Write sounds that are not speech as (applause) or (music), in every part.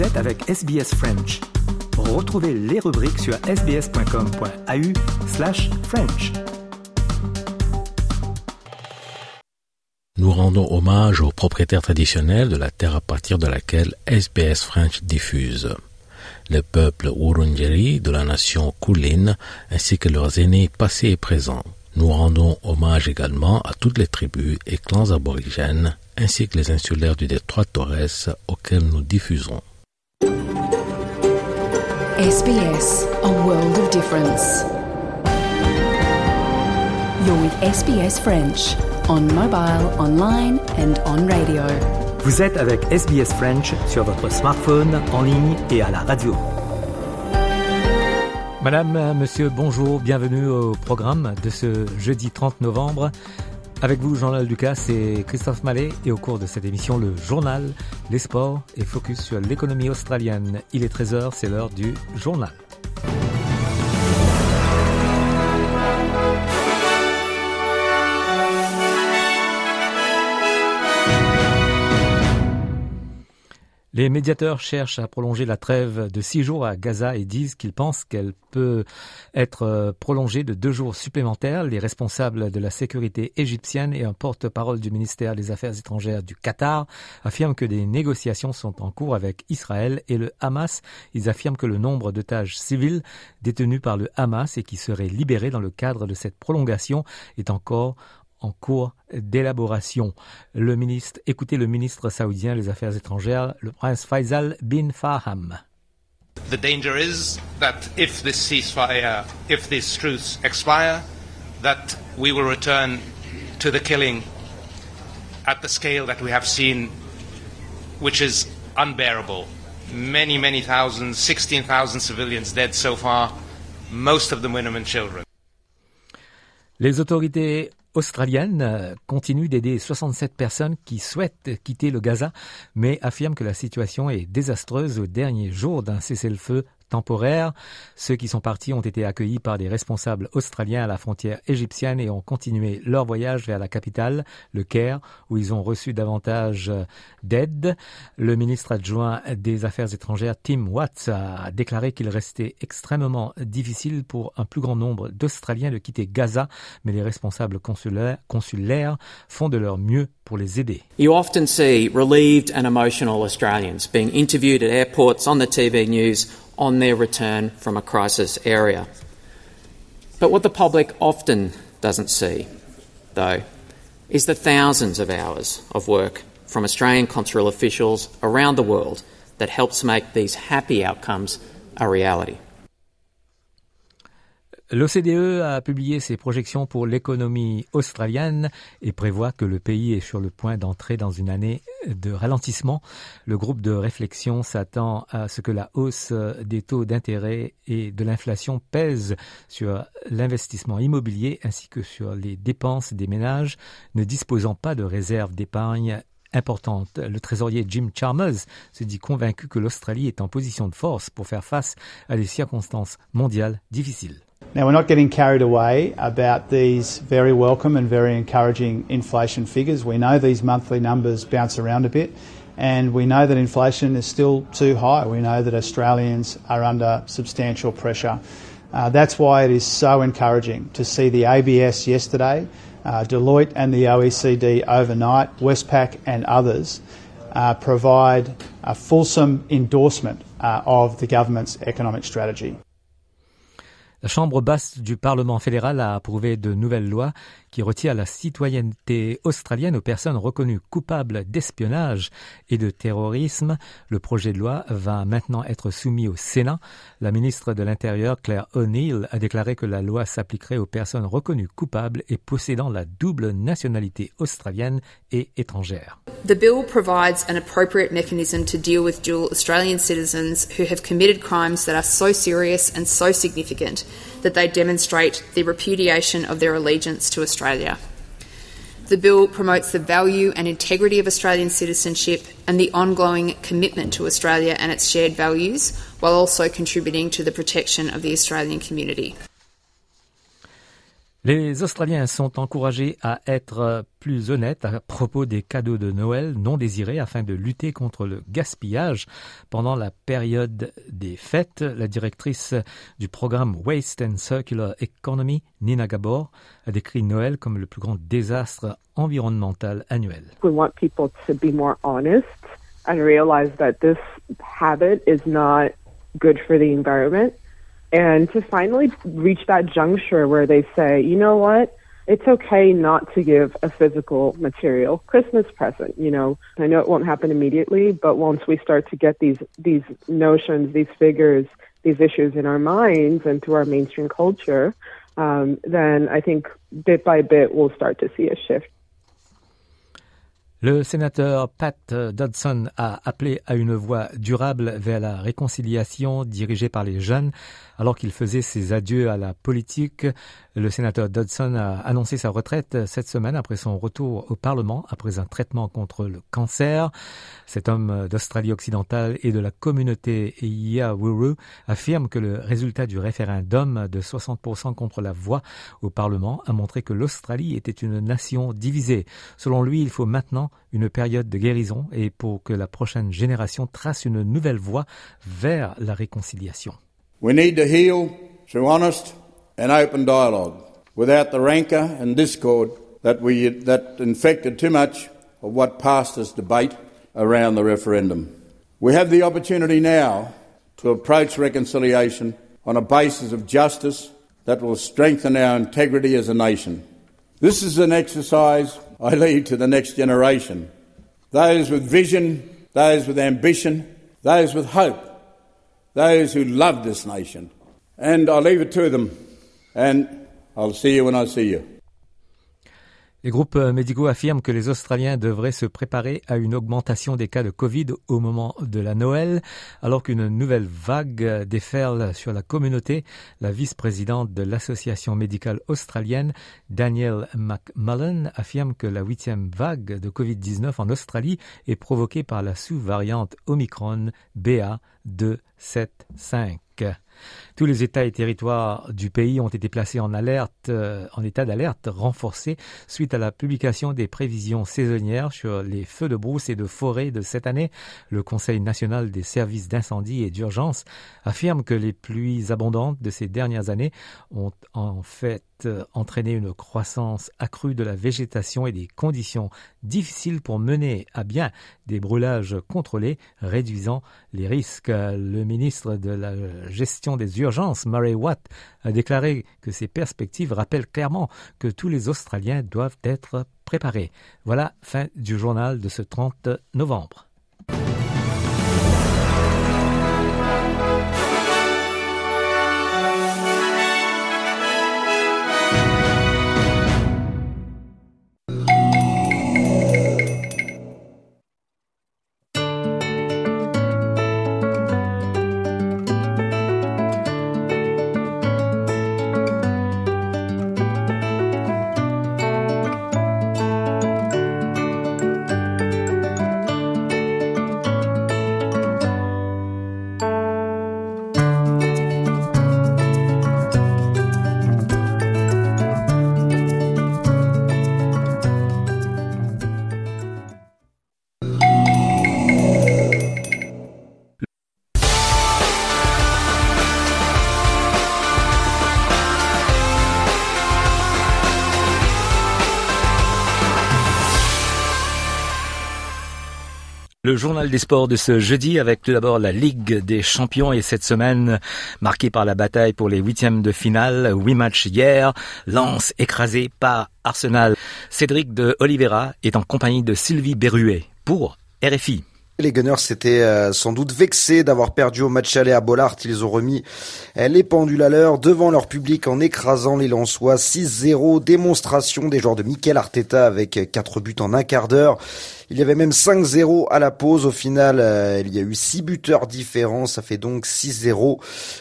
Vous êtes avec SBS French. Retrouvez les rubriques sur sbs.com.au slash French. Nous rendons hommage aux propriétaires traditionnels de la terre à partir de laquelle SBS French diffuse. Le peuple Wurundjeri de la nation Kulin ainsi que leurs aînés passés et présents. Nous rendons hommage également à toutes les tribus et clans aborigènes ainsi que les insulaires du détroit Torres auxquels nous diffusons. SBS, a world of difference. You're with SBS French on mobile, online and on radio. Vous êtes avec SBS French sur votre smartphone, en ligne et à la radio. Madame, monsieur, bonjour, bienvenue au programme de ce jeudi 30 novembre. Avec vous, Jean-Lal Lucas et Christophe Mallet, et au cours de cette émission, le journal, les sports et focus sur l'économie australienne. Il est 13h, c'est l'heure du journal. Les médiateurs cherchent à prolonger la trêve de six jours à Gaza et disent qu'ils pensent qu'elle peut être euh, prolongée de deux jours supplémentaires. Les responsables de la sécurité égyptienne et un porte-parole du ministère des Affaires étrangères du Qatar affirment que des négociations sont en cours avec Israël et le Hamas. Ils affirment que le nombre d'otages civils détenus par le Hamas et qui seraient libérés dans le cadre de cette prolongation est encore en cours d'élaboration. Le ministre, écoutez le ministre saoudien des Affaires étrangères, le prince Faisal bin Faham. The danger is that if this ceasefire, if these truce expire, that we will return to the killing at the scale that we have seen, which is unbearable. Many, many thousands, 16,000 civilians dead so far, most of them women and children. Les autorités australienne euh, continue d'aider 67 personnes qui souhaitent quitter le Gaza, mais affirme que la situation est désastreuse au dernier jour d'un cessez-le-feu temporaire. Ceux qui sont partis ont été accueillis par des responsables australiens à la frontière égyptienne et ont continué leur voyage vers la capitale, le Caire, où ils ont reçu davantage d'aide. Le ministre adjoint des Affaires étrangères, Tim Watts, a déclaré qu'il restait extrêmement difficile pour un plus grand nombre d'Australiens de quitter Gaza, mais les responsables consulaires, consulaires font de leur mieux pour les aider. You often see relieved and emotional Australians being interviewed at airports on the TV news on their return from a crisis area. But what the public often doesn't see, though, is the thousands of hours of work from Australian consular officials around the world that helps make these happy outcomes a reality. L'OCDE a publié ses projections pour l'économie australienne et prévoit que le pays est sur le point d'entrer dans une année de ralentissement. Le groupe de réflexion s'attend à ce que la hausse des taux d'intérêt et de l'inflation pèse sur l'investissement immobilier ainsi que sur les dépenses des ménages ne disposant pas de réserves d'épargne importante. Le trésorier Jim Chalmers se dit convaincu que l'Australie est en position de force pour faire face à des circonstances mondiales difficiles. Now, we're not getting carried away about these very welcome and very encouraging inflation figures. We know these monthly numbers bounce around a bit, and we know that inflation is still too high. We know that Australians are under substantial pressure. Uh, that's why it is so encouraging to see the ABS yesterday, uh, Deloitte and the OECD overnight, Westpac and others uh, provide a fulsome endorsement uh, of the government's economic strategy. La Chambre basse du Parlement fédéral a approuvé de nouvelles lois qui retirent la citoyenneté australienne aux personnes reconnues coupables d'espionnage et de terrorisme. Le projet de loi va maintenant être soumis au Sénat. La ministre de l'Intérieur, Claire O'Neill, a déclaré que la loi s'appliquerait aux personnes reconnues coupables et possédant la double nationalité australienne et étrangère. The bill provides an appropriate mechanism to deal with dual Australian citizens who have committed crimes that are so serious and so significant that they demonstrate the repudiation of their allegiance to Australia. The bill promotes the value and integrity of Australian citizenship and the ongoing commitment to Australia and its shared values, while also contributing to the protection of the Australian community. Les Australiens sont encouragés à être plus honnêtes à propos des cadeaux de Noël non désirés afin de lutter contre le gaspillage pendant la période des fêtes. La directrice du programme Waste and Circular Economy, Nina Gabor, a décrit Noël comme le plus grand désastre environnemental annuel. We want people to be more honest and realize that this habit is not good for the environment. And to finally reach that juncture where they say, you know what, it's okay not to give a physical material Christmas present. You know, I know it won't happen immediately, but once we start to get these these notions, these figures, these issues in our minds and through our mainstream culture, um, then I think bit by bit we'll start to see a shift. Le sénateur Pat Dodson a appelé à une voie durable vers la réconciliation dirigée par les jeunes alors qu'il faisait ses adieux à la politique. Le sénateur Dodson a annoncé sa retraite cette semaine après son retour au Parlement après un traitement contre le cancer. Cet homme d'Australie occidentale et de la communauté Yawuru affirme que le résultat du référendum de 60% contre la voix au Parlement a montré que l'Australie était une nation divisée. Selon lui, il faut maintenant une période de guérison et pour que la prochaine génération trace une nouvelle voie vers la réconciliation. We need to heal through honest and open dialogue without the rancour and discord that, we, that infected too much of what passed as debate around the referendum. We have the opportunity now to approach reconciliation on a basis of justice that will strengthen our integrity as a nation. This is an exercise I leave to the next generation. Those with vision, those with ambition, those with hope those who love this nation. And I'll leave it to them. And I'll see you when I see you. Les groupes médicaux affirment que les Australiens devraient se préparer à une augmentation des cas de Covid au moment de la Noël, alors qu'une nouvelle vague déferle sur la communauté. La vice-présidente de l'Association médicale australienne, Danielle McMullen, affirme que la huitième vague de Covid-19 en Australie est provoquée par la sous-variante Omicron BA275. Tous les États et territoires du pays ont été placés en alerte, euh, en état d'alerte renforcé suite à la publication des prévisions saisonnières sur les feux de brousse et de forêt de cette année. Le Conseil national des services d'incendie et d'urgence affirme que les pluies abondantes de ces dernières années ont en fait euh, entraîné une croissance accrue de la végétation et des conditions difficiles pour mener à bien des brûlages contrôlés, réduisant les risques. Le ministre de la gestion des urgences, Murray Watt, a déclaré que ces perspectives rappellent clairement que tous les Australiens doivent être préparés. Voilà, fin du journal de ce 30 novembre. Journal des sports de ce jeudi avec tout d'abord la Ligue des champions et cette semaine marquée par la bataille pour les huitièmes de finale. Huit matchs hier, Lance écrasé par Arsenal. Cédric de Oliveira est en compagnie de Sylvie Berruet pour RFI. Les Gunners étaient euh, sans doute vexés d'avoir perdu au match aller à Bollard. Ils ont remis euh, les pendules à l'heure devant leur public en écrasant les Lensois 6-0. Démonstration des joueurs de Mikel Arteta avec 4 buts en un quart d'heure. Il y avait même 5-0 à la pause. Au final, euh, il y a eu 6 buteurs différents. Ça fait donc 6-0.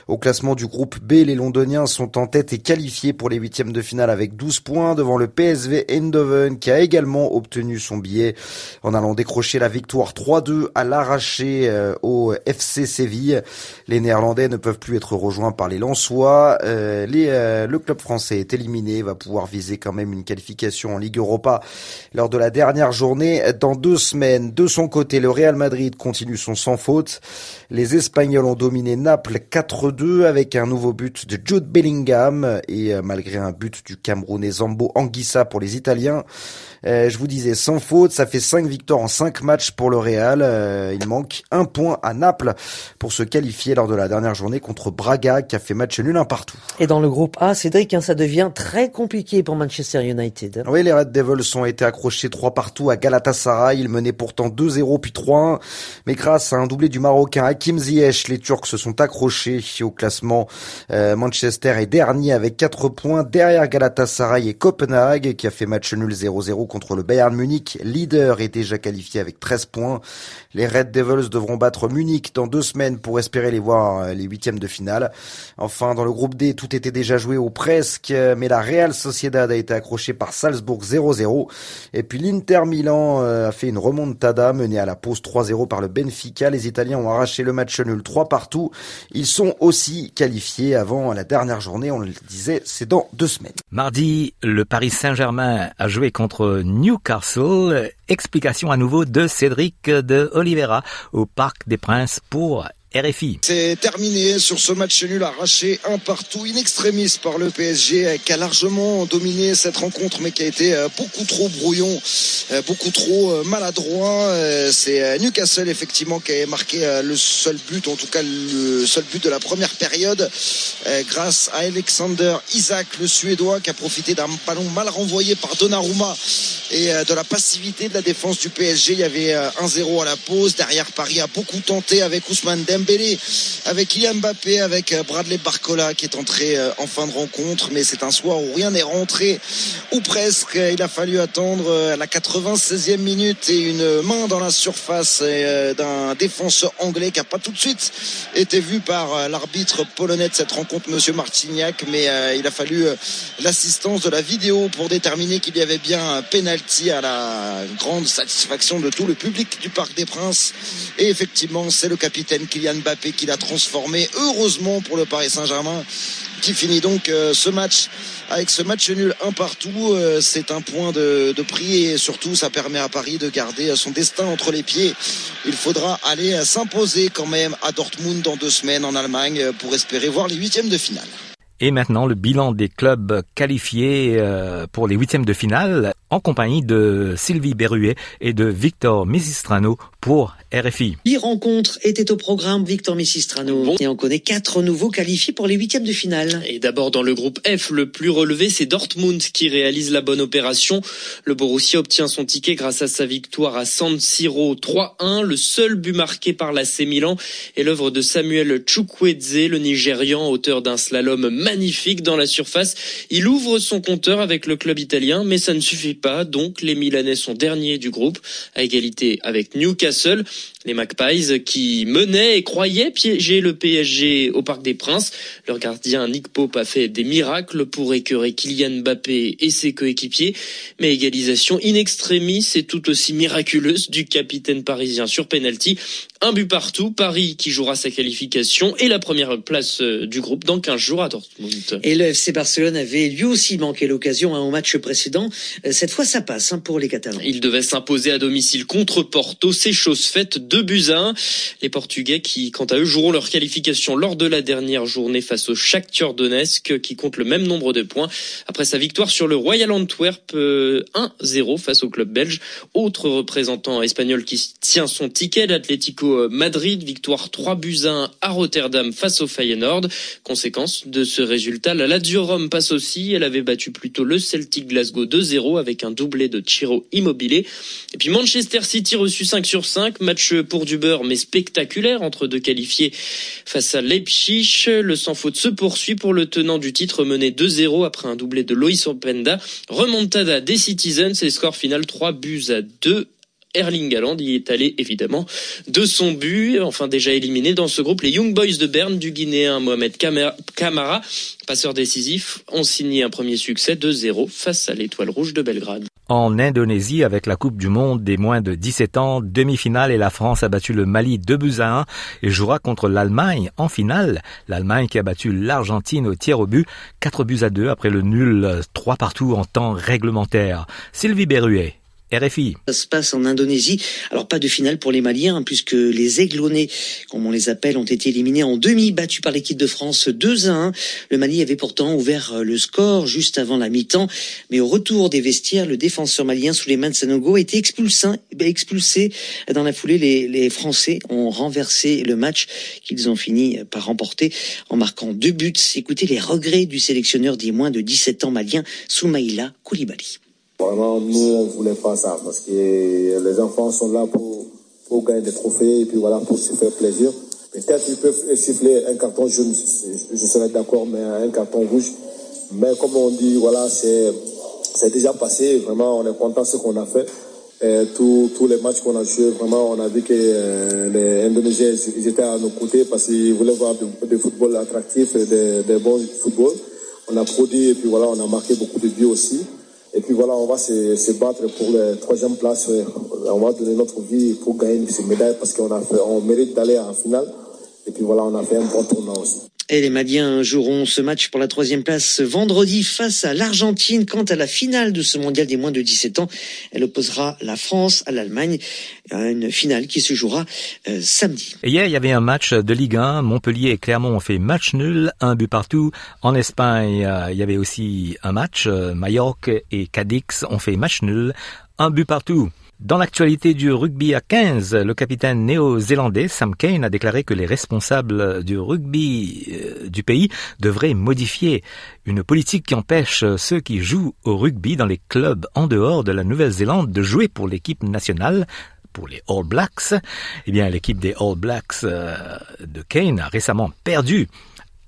Au classement du groupe B, les Londoniens sont en tête et qualifiés pour les huitièmes de finale avec 12 points devant le PSV Eindhoven qui a également obtenu son billet en allant décrocher la victoire 3-2 4-2 à l'arraché au FC Séville. Les Néerlandais ne peuvent plus être rejoints par les Lensois. le club français est éliminé, va pouvoir viser quand même une qualification en Ligue Europa lors de la dernière journée deux semaines. De son côté, le Real Madrid continue son sans faute. Les Espagnols ont dominé Naples 4-2 avec un nouveau but de Jude Bellingham et malgré un but du Camerounais Zambo Anguissa pour les Italiens. Euh, je vous disais sans faute, ça fait 5 victoires en 5 matchs pour le Real. Euh, il manque un point à Naples pour se qualifier lors de la dernière journée contre Braga qui a fait match nul un partout. Et dans le groupe A, Cédric, hein, ça devient très compliqué pour Manchester United. Oui, les Red Devils ont été accrochés 3 partout à Galatasaray. Ils menaient pourtant 2-0 puis 3-1. Mais grâce à un doublé du Marocain Hakim Ziyech, les Turcs se sont accrochés au classement. Euh, Manchester est dernier avec 4 points derrière Galatasaray et Copenhague qui a fait match nul 0-0 contre le Bayern Munich. Leader est déjà qualifié avec 13 points. Les Red Devils devront battre Munich dans deux semaines pour espérer les voir euh, les huitièmes de finale. Enfin, dans le groupe D, tout était déjà joué ou presque, mais la Real Sociedad a été accrochée par Salzbourg 0-0. Et puis l'Inter Milan euh, a fait une remontada menée à la pause 3-0 par le Benfica. Les Italiens ont arraché le match nul 3 partout. Ils sont aussi qualifiés avant la dernière journée, on le disait, c'est dans deux semaines. Mardi, le Paris Saint-Germain a joué contre Newcastle. Explication à nouveau de Cédric de Oliveira au Parc des Princes pour RFI. C'est terminé sur ce match nul arraché un partout in extremis par le PSG qui a largement dominé cette rencontre mais qui a été euh, beaucoup trop brouillon, euh, beaucoup trop euh, maladroit. C'est Newcastle effectivement qui a marqué le seul but, en tout cas le seul but de la première période grâce à Alexander Isaac, le Suédois qui a profité d'un ballon mal renvoyé par Donnarumma et de la passivité de la défense du PSG. Il y avait 1-0 à la pause. Derrière Paris a beaucoup tenté avec Ousmane Dembélé avec Kylian Mbappé, avec euh, Bradley Barcola qui est entré euh, en fin de rencontre. Mais c'est un soir où rien n'est rentré, ou presque. Il a fallu attendre euh, la 96e minute et une main dans la surface d'un défenseur anglais qui n'a pas tout de suite été vu par l'arbitre polonais de cette rencontre, Monsieur Martignac. Mais il a fallu l'assistance de la vidéo pour déterminer qu'il y avait bien un penalty à la grande satisfaction de tout le public du Parc des Princes. Et effectivement, c'est le capitaine Kylian Mbappé qui l'a transformé. Heureusement pour le Paris Saint-Germain qui finit donc euh, ce match avec ce match nul un partout. Euh, c'est un point de, de, prix et surtout ça permet à Paris de garder son destin entre les pieds. Il faudra aller s'imposer quand même à Dortmund dans deux semaines en Allemagne pour espérer voir les huitièmes de finale. Et maintenant, le bilan des clubs qualifiés euh, pour les huitièmes de finale en compagnie de Sylvie Berruet et de Victor Misistrano pour RFI. Les rencontres étaient au programme Victor Messistrano et on connaît quatre nouveaux qualifiés pour les huitièmes de finale. Et d'abord dans le groupe F, le plus relevé, c'est Dortmund qui réalise la bonne opération. Le Borussia obtient son ticket grâce à sa victoire à San Siro 3-1. Le seul but marqué par l'AC Milan est l'œuvre de Samuel Chukwueze, le Nigérian, auteur d'un slalom magnifique dans la surface. Il ouvre son compteur avec le club italien, mais ça ne suffit pas. Donc les Milanais sont derniers du groupe, à égalité avec Newcastle. Les Magpies qui menaient et croyaient piéger le PSG au Parc des Princes. Leur gardien Nick Pope a fait des miracles pour écœurer Kylian Mbappé et ses coéquipiers. Mais égalisation in extremis et tout aussi miraculeuse du capitaine parisien sur penalty. Un but partout. Paris qui jouera sa qualification et la première place euh, du groupe dans 15 jours à Dortmund. Et le FC Barcelone avait lui aussi manqué l'occasion hein, au match précédent. Euh, cette fois, ça passe hein, pour les Catalans. Il devait s'imposer à domicile contre Porto. C'est chose faite. Deux buts à 1. Les Portugais qui, quant à eux, joueront leur qualification lors de la dernière journée face au Shakhtar Donetsk qui compte le même nombre de points après sa victoire sur le Royal Antwerp 1-0 euh, face au club belge. Autre représentant espagnol qui tient son ticket, l'Atlético Madrid, victoire 3 buts à 1 à Rotterdam face au Feyenoord. Conséquence de ce résultat, la Lazio Rome passe aussi. Elle avait battu plutôt le Celtic Glasgow 2-0 avec un doublé de Chiro Immobilier. Et puis Manchester City reçu 5 sur 5, match pour du beurre mais spectaculaire entre deux qualifiés face à Leipzig. Le sans faute se poursuit pour le tenant du titre mené 2-0 après un doublé de Loïs Openda. Remontada des Citizens et score final 3 buts à 2 Erling Haaland y est allé évidemment de son but. Enfin déjà éliminé dans ce groupe, les Young Boys de Berne du Guinéen Mohamed Kamara, passeur décisif, ont signé un premier succès 2-0 face à l'Étoile Rouge de Belgrade. En Indonésie avec la Coupe du Monde des moins de 17 ans. Demi-finale et la France a battu le Mali 2 buts à 1 et jouera contre l'Allemagne en finale. L'Allemagne qui a battu l'Argentine au tiers au but, 4 buts à 2 après le nul 3 partout en temps réglementaire. Sylvie Berruet. RFI. Ça se passe en Indonésie. Alors pas de finale pour les Maliens, hein, puisque les aiglonnés, comme on les appelle, ont été éliminés en demi, battus par l'équipe de France 2 à 1. Le Mali avait pourtant ouvert euh, le score juste avant la mi-temps, mais au retour des vestiaires, le défenseur malien Souleymane Sanogo a été expulsé. expulsé. Dans la foulée, les, les Français ont renversé le match qu'ils ont fini par remporter en marquant deux buts. Écoutez les regrets du sélectionneur des moins de 17 ans malien, Soumaïla Koulibaly. Vraiment, nous, on voulait pas ça parce que les enfants sont là pour, pour gagner des trophées et puis voilà, pour se faire plaisir. Peut-être qu'ils peuvent siffler un carton jaune, je serais d'accord, mais un carton rouge. Mais comme on dit, voilà, c'est, déjà passé. Vraiment, on est content de ce qu'on a fait. Tous, les matchs qu'on a joués, vraiment, on a vu que euh, les Indonésiens, ils étaient à nos côtés parce qu'ils voulaient voir du, football attractif des, des bons football. On a produit et puis voilà, on a marqué beaucoup de buts aussi. Et puis voilà, on va se, se, battre pour la troisième place. On va donner notre vie pour gagner ces médailles parce qu'on a fait, on mérite d'aller en finale. Et puis voilà, on a fait un bon tournoi aussi. Et les Maliens joueront ce match pour la troisième place vendredi face à l'Argentine. Quant à la finale de ce mondial des moins de 17 ans, elle opposera la France à l'Allemagne. Une finale qui se jouera euh, samedi. hier, il y avait un match de Ligue 1. Montpellier et Clermont ont fait match nul, un but partout. En Espagne, euh, il y avait aussi un match. Euh, Mallorca et Cadix ont fait match nul, un but partout. Dans l'actualité du rugby à 15, le capitaine néo-zélandais Sam Kane a déclaré que les responsables du rugby euh, du pays devraient modifier une politique qui empêche ceux qui jouent au rugby dans les clubs en dehors de la Nouvelle-Zélande de jouer pour l'équipe nationale pour les All Blacks. Eh bien, l'équipe des All Blacks euh, de Kane a récemment perdu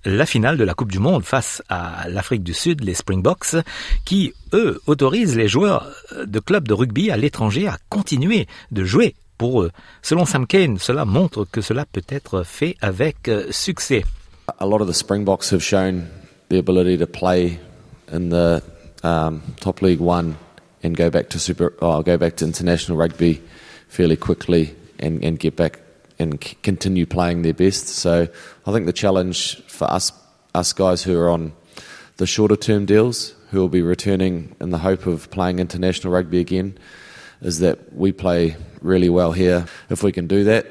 la finale de la Coupe du Monde face à l'Afrique du Sud, les Springboks, qui, eux, autorisent les joueurs de clubs de rugby à l'étranger à continuer de jouer pour eux. Selon Sam Kane, cela montre que cela peut être fait avec euh, succès. A lot of the Springboks have shown the ability to play in the um, top league one and go back to super, oh, go back to international rugby fairly quickly and, and get back and continue playing their best. So I think the challenge for us, us guys who are on the shorter term deals, who will be returning in the hope of playing international rugby again, is that we play really well here. If we can do that,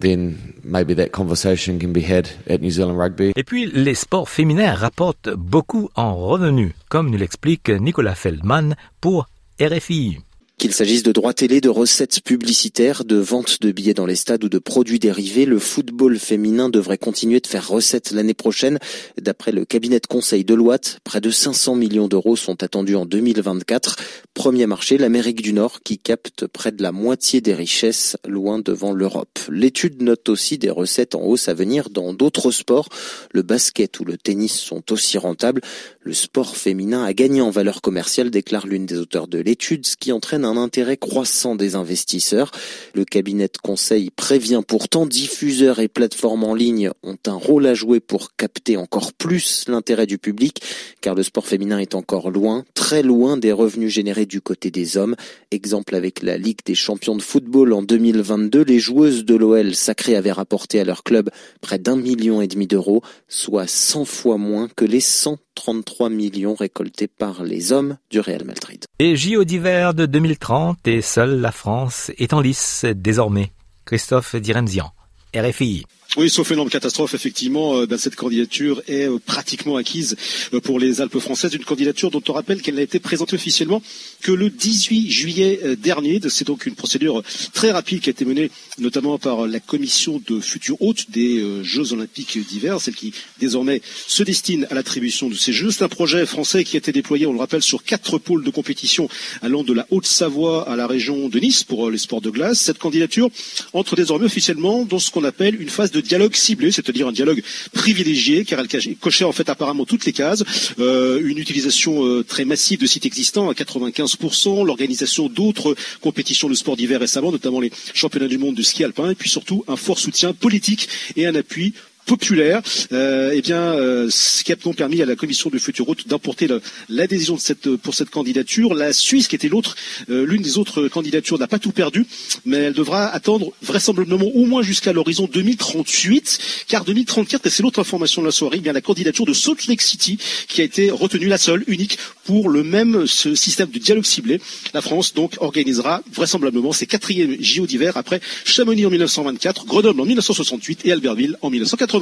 then maybe that conversation can be had at New Zealand Rugby. Et puis, les sports féminins rapportent beaucoup en revenus, comme nous l'explique Nicolas Feldman pour RFI. Qu'il s'agisse de droits télé, de recettes publicitaires, de ventes de billets dans les stades ou de produits dérivés, le football féminin devrait continuer de faire recette l'année prochaine. D'après le cabinet de conseil de Loite, près de 500 millions d'euros sont attendus en 2024. Premier marché, l'Amérique du Nord, qui capte près de la moitié des richesses, loin devant l'Europe. L'étude note aussi des recettes en hausse à venir dans d'autres sports. Le basket ou le tennis sont aussi rentables. Le sport féminin a gagné en valeur commerciale, déclare l'une des auteurs de l'étude, ce qui entraîne un intérêt croissant des investisseurs. Le cabinet de conseil prévient pourtant diffuseurs et plateformes en ligne ont un rôle à jouer pour capter encore plus l'intérêt du public, car le sport féminin est encore loin, très loin des revenus générés du côté des hommes. Exemple avec la Ligue des champions de football en 2022, les joueuses de l'OL sacrées avaient rapporté à leur club près d'un million et demi d'euros, soit 100 fois moins que les 100 33 millions récoltés par les hommes du Real Madrid. Et JO d'hiver de 2030 et seule la France est en lice désormais. Christophe Diremzian, RFI. Oui, sauf énorme catastrophe, effectivement, euh, ben, cette candidature est euh, pratiquement acquise euh, pour les Alpes françaises. Une candidature dont on rappelle qu'elle n'a été présentée officiellement que le 18 juillet dernier. C'est donc une procédure très rapide qui a été menée notamment par la commission de futurs hôtes des Jeux olympiques d'hiver, celle qui désormais se destine à l'attribution de ces Jeux. C'est un projet français qui a été déployé, on le rappelle, sur quatre pôles de compétition allant de la Haute-Savoie à la région de Nice pour les sports de glace. Cette candidature entre désormais officiellement dans ce qu'on appelle une phase de dialogue ciblé, c'est-à-dire un dialogue privilégié, car elle cochait en fait apparemment toutes les cases, euh, une utilisation euh, très massive de sites existants à 95%, l'organisation d'autres compétitions de sport d'hiver récemment, notamment les championnats du monde de ski alpin, et puis surtout un fort soutien politique et un appui populaire. Euh, eh bien, euh, ce qui a permis à la commission de future route d'importer l'adhésion cette, pour cette candidature. La Suisse, qui était l'autre, euh, l'une des autres candidatures, n'a pas tout perdu, mais elle devra attendre vraisemblablement au moins jusqu'à l'horizon 2038, car 2034, et c'est l'autre information de la soirée, eh bien la candidature de Salt Lake City qui a été retenue, la seule, unique, pour le même ce système de dialogue ciblé. La France donc organisera vraisemblablement ses quatrièmes JO d'hiver après Chamonix en 1924, Grenoble en 1968 et Albertville en 1980.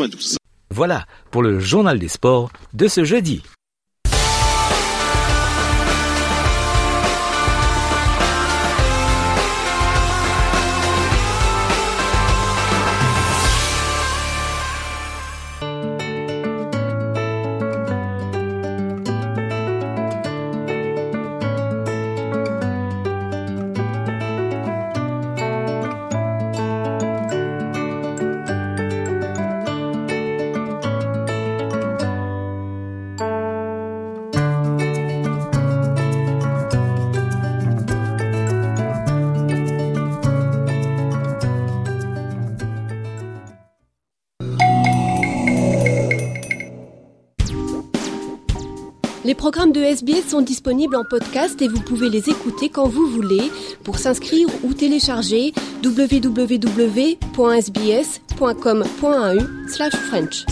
Voilà pour le journal des sports de ce jeudi. Les programmes de SBS sont disponibles en podcast et vous pouvez les écouter quand vous voulez. Pour s'inscrire ou télécharger, www.sbs.com.au/french.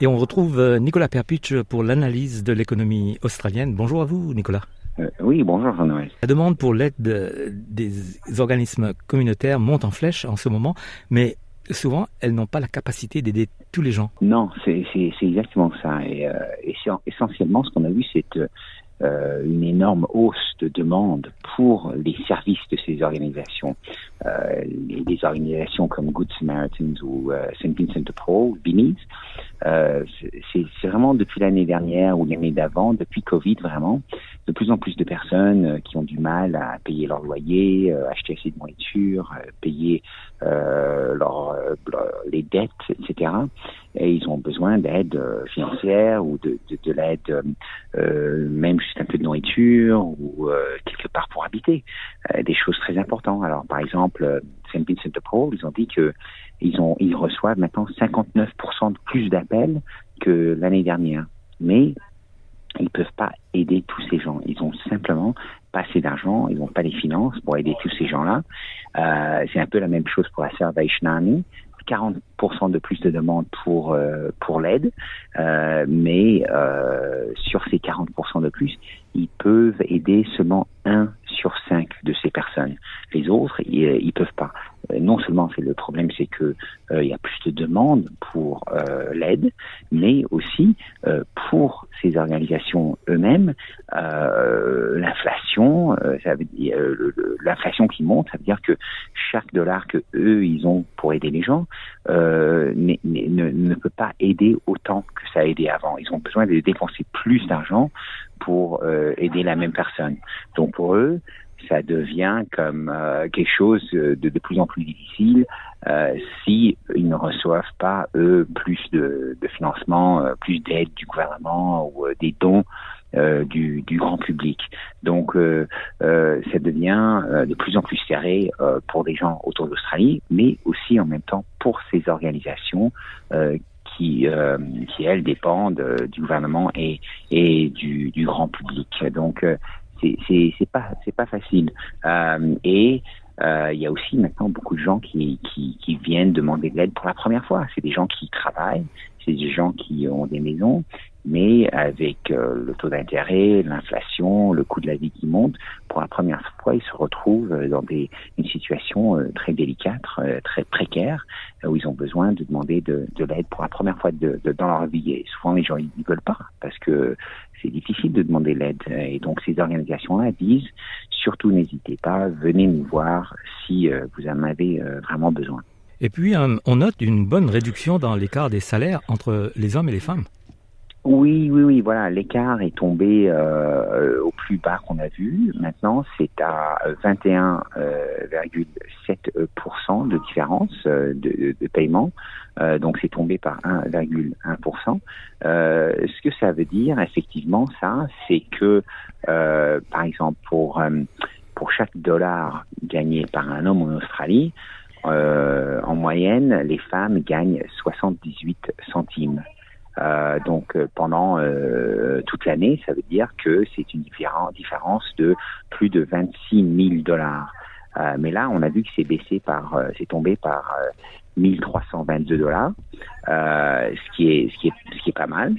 Et on retrouve euh, Nicolas Perpuch pour l'analyse de l'économie australienne. Bonjour à vous, Nicolas. Euh, oui, bonjour Jean-Noël. La demande pour l'aide des organismes communautaires monte en flèche en ce moment, mais souvent, elles n'ont pas la capacité d'aider tous les gens. Non, c'est exactement ça. Et, euh, essentiellement, ce qu'on a vu, c'est euh, une énorme hausse de demande pour les services de ces organisations. Euh, des organisations comme Good Samaritans ou euh, St. Vincent de Paul, Beanies, euh, c'est vraiment depuis l'année dernière ou l'année d'avant, depuis Covid vraiment, de plus en plus de personnes euh, qui ont du mal à payer leur loyer, acheter assez de nourriture, payer leur, les dettes, etc. Et ils ont besoin d'aide financière ou de, de, de l'aide, même juste un peu de nourriture ou quelque part pour habiter. des choses très importantes. Alors par exemple, Saint Vincent de Paul, ils ont dit que ils ont ils reçoivent maintenant 59% de plus d'appels que l'année dernière. Mais ils peuvent pas aider tous ces gens. Ils ont simplement pas assez d'argent, ils n'ont pas les finances pour aider tous ces gens-là. Euh, c'est un peu la même chose pour la Salvation Army. 40% de plus de demandes pour euh, pour l'aide, euh, mais euh, sur ces 40% de plus, ils peuvent aider seulement un sur cinq de ces personnes. Les autres, ils, ils peuvent pas. Euh, non seulement c'est le problème, c'est que euh, il y a plus de demandes pour euh, l'aide, mais aussi pour ces organisations eux-mêmes, l'inflation, l'inflation qui monte, ça veut dire que chaque dollar que eux ils ont pour aider les gens ne, ne peut pas aider autant que ça a aidé avant. Ils ont besoin de dépenser plus d'argent pour aider la même personne. Donc pour eux, ça devient comme euh, quelque chose de, de, plus en plus difficile euh, si ne reçoivent pas eux plus de, de financement, euh, plus d'aide du gouvernement ou euh, des dons euh, du, du, grand public. Donc, ça devient de plus en plus serré pour des gens autour d'Australie, mais aussi en même temps pour ces organisations qui, qui elles dépendent du gouvernement et, et du, du grand public. Donc, c'est c'est pas c'est pas facile. Euh, et euh, il y a aussi maintenant beaucoup de gens qui, qui, qui viennent demander de l'aide pour la première fois. C'est des gens qui travaillent, c'est des gens qui ont des maisons, mais avec euh, le taux d'intérêt, l'inflation, le coût de la vie qui monte, pour la première fois, ils se retrouvent dans des, une situation euh, très délicate, très précaire, où ils ont besoin de demander de, de l'aide pour la première fois de, de, dans leur vie. Et souvent, les gens ils ne veulent pas parce que c'est difficile de demander l'aide. Et donc ces organisations-là disent, surtout n'hésitez pas, venez nous voir si euh, vous en avez euh, vraiment besoin. Et puis, on note une bonne réduction dans l'écart des salaires entre les hommes et les femmes. Oui, oui, oui, voilà, l'écart est tombé euh, au plus bas qu'on a vu. Maintenant, c'est à 21,7% de différence de, de, paiement. Euh, donc, c'est tombé par 1,1%. Euh, ce que ça veut dire, effectivement, ça, c'est que, euh, par exemple, pour pour chaque dollar gagné par un homme en Australie, euh, en moyenne, les femmes gagnent 78 centimes. Euh, donc euh, pendant euh, toute l'année, ça veut dire que c'est une différence de plus de 26 000 dollars. Euh, mais là, on a vu que c'est baissé par, c'est tombé par 1322 dollars, ce qui est ce qui est ce qui est pas mal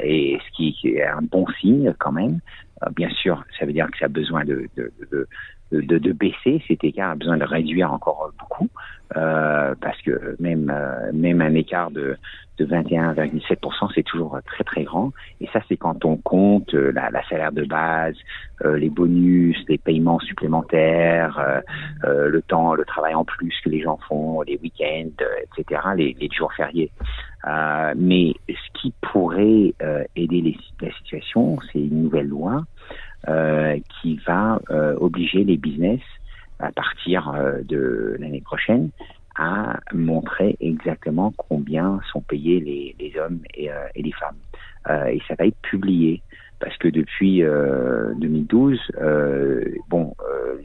et ce qui, est un bon signe quand même. bien sûr, ça veut dire que ça a besoin de, de, de de, de, baisser cet écart, a besoin de réduire encore beaucoup, euh, parce que même euh, même un écart de, de 21,7%, c'est toujours très très grand. Et ça, c'est quand on compte euh, la, la salaire de base, euh, les bonus, les paiements supplémentaires, le temps, le travail en plus que les gens font, les week-ends, etc., les, les jours fériés. mais ce qui pourrait aider les, la situation, c'est une nouvelle loi euh, qui va euh, obliger les business à partir euh, de l'année prochaine à montrer exactement combien sont payés les, hommes et, et, les femmes. et ça va être publié parce que depuis 2012, bon,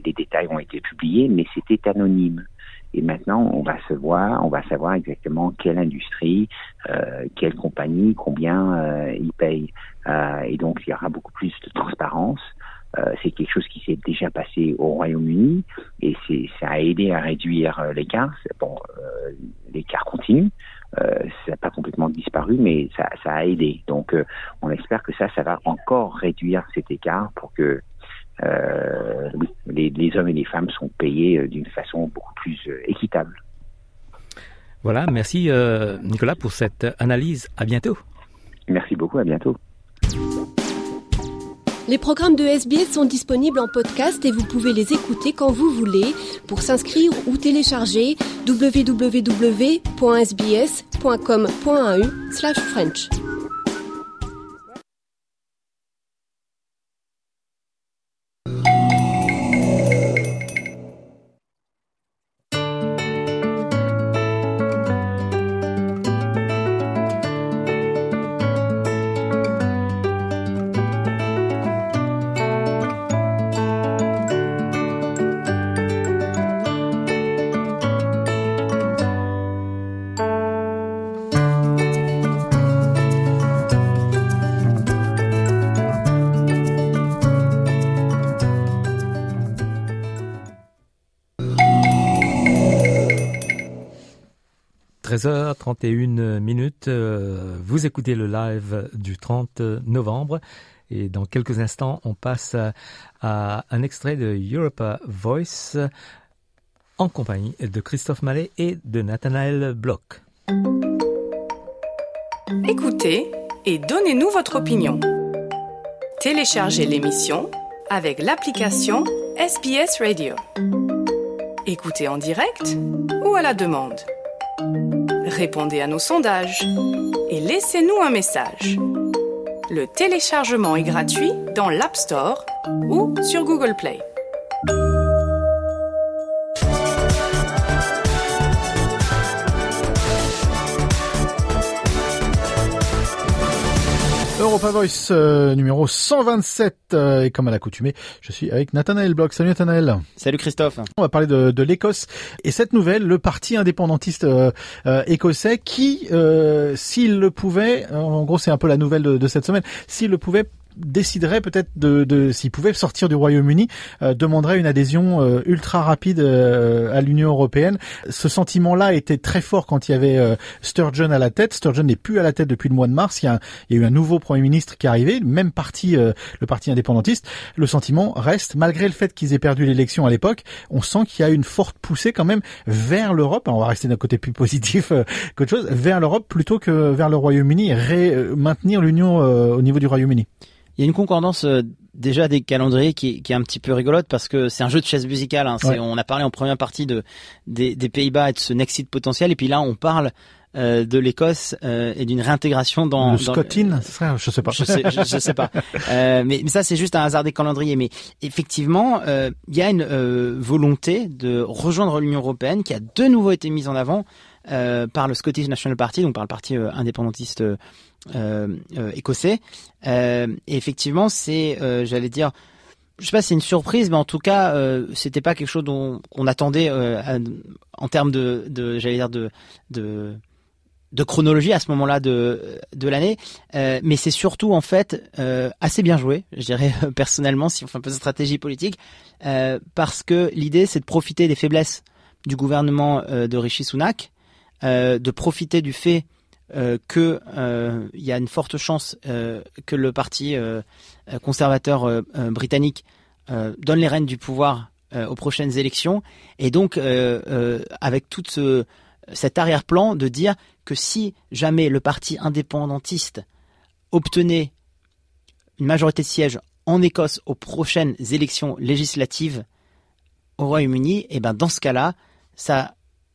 les détails ont été publiés, mais c'était anonyme. Et maintenant, on va se voir, on va savoir exactement quelle industrie, euh, quelle compagnie, combien euh, ils payent. Euh, et donc, il y aura beaucoup plus de transparence. Euh, c'est quelque chose qui s'est déjà passé au Royaume-Uni et c'est ça a aidé à réduire euh, l'écart. Bon, euh, l'écart continue, ça n'a pas complètement disparu, mais ça, ça a aidé. Donc, on espère que ça, ça va encore réduire cet écart pour que les, les, hommes et les femmes sont payés d'une façon beaucoup plus équitable. Voilà, merci Nicolas pour cette analyse. À bientôt. Merci beaucoup, à bientôt. Les programmes de SBS sont disponibles en podcast et vous pouvez les écouter quand vous voulez. Pour s'inscrire ou télécharger, www.sbs.com.au/french. h 31 minutes. Euh, vous écoutez le live du 30 novembre. Et dans quelques instants, on passe à un extrait de Europa Voice en compagnie de Christophe Mallet et de Nathanaël Bloch. Écoutez et donnez-nous votre opinion. Téléchargez l'émission avec l'application SPS Radio. Écoutez en direct ou à la demande. Répondez à nos sondages et laissez-nous un message. Le téléchargement est gratuit dans l'App Store ou sur Google Play. Europa Voice euh, numéro 127 euh, et comme à l'accoutumée, je suis avec Nathanaël Bloch. Salut Nathanaël. Salut Christophe. On va parler de, de l'Écosse et cette nouvelle, le parti indépendantiste euh, écossais qui, s'il le pouvait, en gros c'est un peu la nouvelle de, de cette semaine, s'il le pouvait déciderait peut-être de, s'il pouvait sortir du Royaume-Uni, euh, demanderait une adhésion euh, ultra rapide euh, à l'Union européenne. Ce sentiment-là était très fort quand il y avait euh, Sturgeon à la tête. Sturgeon n'est plus à la tête depuis le mois de mars. Il y a, il y a eu un nouveau Premier ministre qui est arrivé, même parti, le parti indépendantiste. Le sentiment reste, malgré le fait qu'ils aient perdu l'élection à l'époque, on sent qu'il y a une forte poussée quand même vers l'Europe. On va rester d'un côté plus positif qu'autre chose, vers l'Europe plutôt que vers le Royaume-Uni, maintenir l'Union au niveau du Royaume-Uni. Il y a une concordance euh, déjà des calendriers qui, qui, est un petit peu rigolote parce que c'est un jeu de chaise musicale. Hein. On a parlé en première partie de des, des Pays-Bas et de ce Nexit potentiel, et puis là on parle euh, de l'Écosse euh, et d'une réintégration dans le Scottin, je sais pas. Je sais, je, sais pas. (laughs) Euh, mais, mais, ça c'est juste un hasard des calendriers. Mais effectivement, euh, il y a une volonté de rejoindre l'Union européenne qui a de nouveau été mise en avant par le Scottish National Party, donc par le parti indépendantiste euh, euh, écossais. Euh, et effectivement, c'est, j'allais dire, je sais pas c'est une surprise, mais en tout cas, euh, c'était pas quelque chose dont qu'on attendait euh, en termes de, de j'allais dire de, de de chronologie à ce moment-là de de l'année, euh, mais c'est surtout en fait euh, assez bien joué, je dirais (laughs) personnellement, si on fait un peu de stratégie politique, euh, parce que l'idée c'est de profiter des faiblesses du gouvernement de Rishi Sunak, de profiter du fait que il y a une forte chance que le parti conservateur britannique donne les rênes du pouvoir aux prochaines élections, et donc avec toute ce cet arrière-plan de dire que si jamais le parti indépendantiste obtenait une majorité de sièges en Écosse aux prochaines élections législatives au Royaume-Uni, et eh ben dans ce cas-là, ça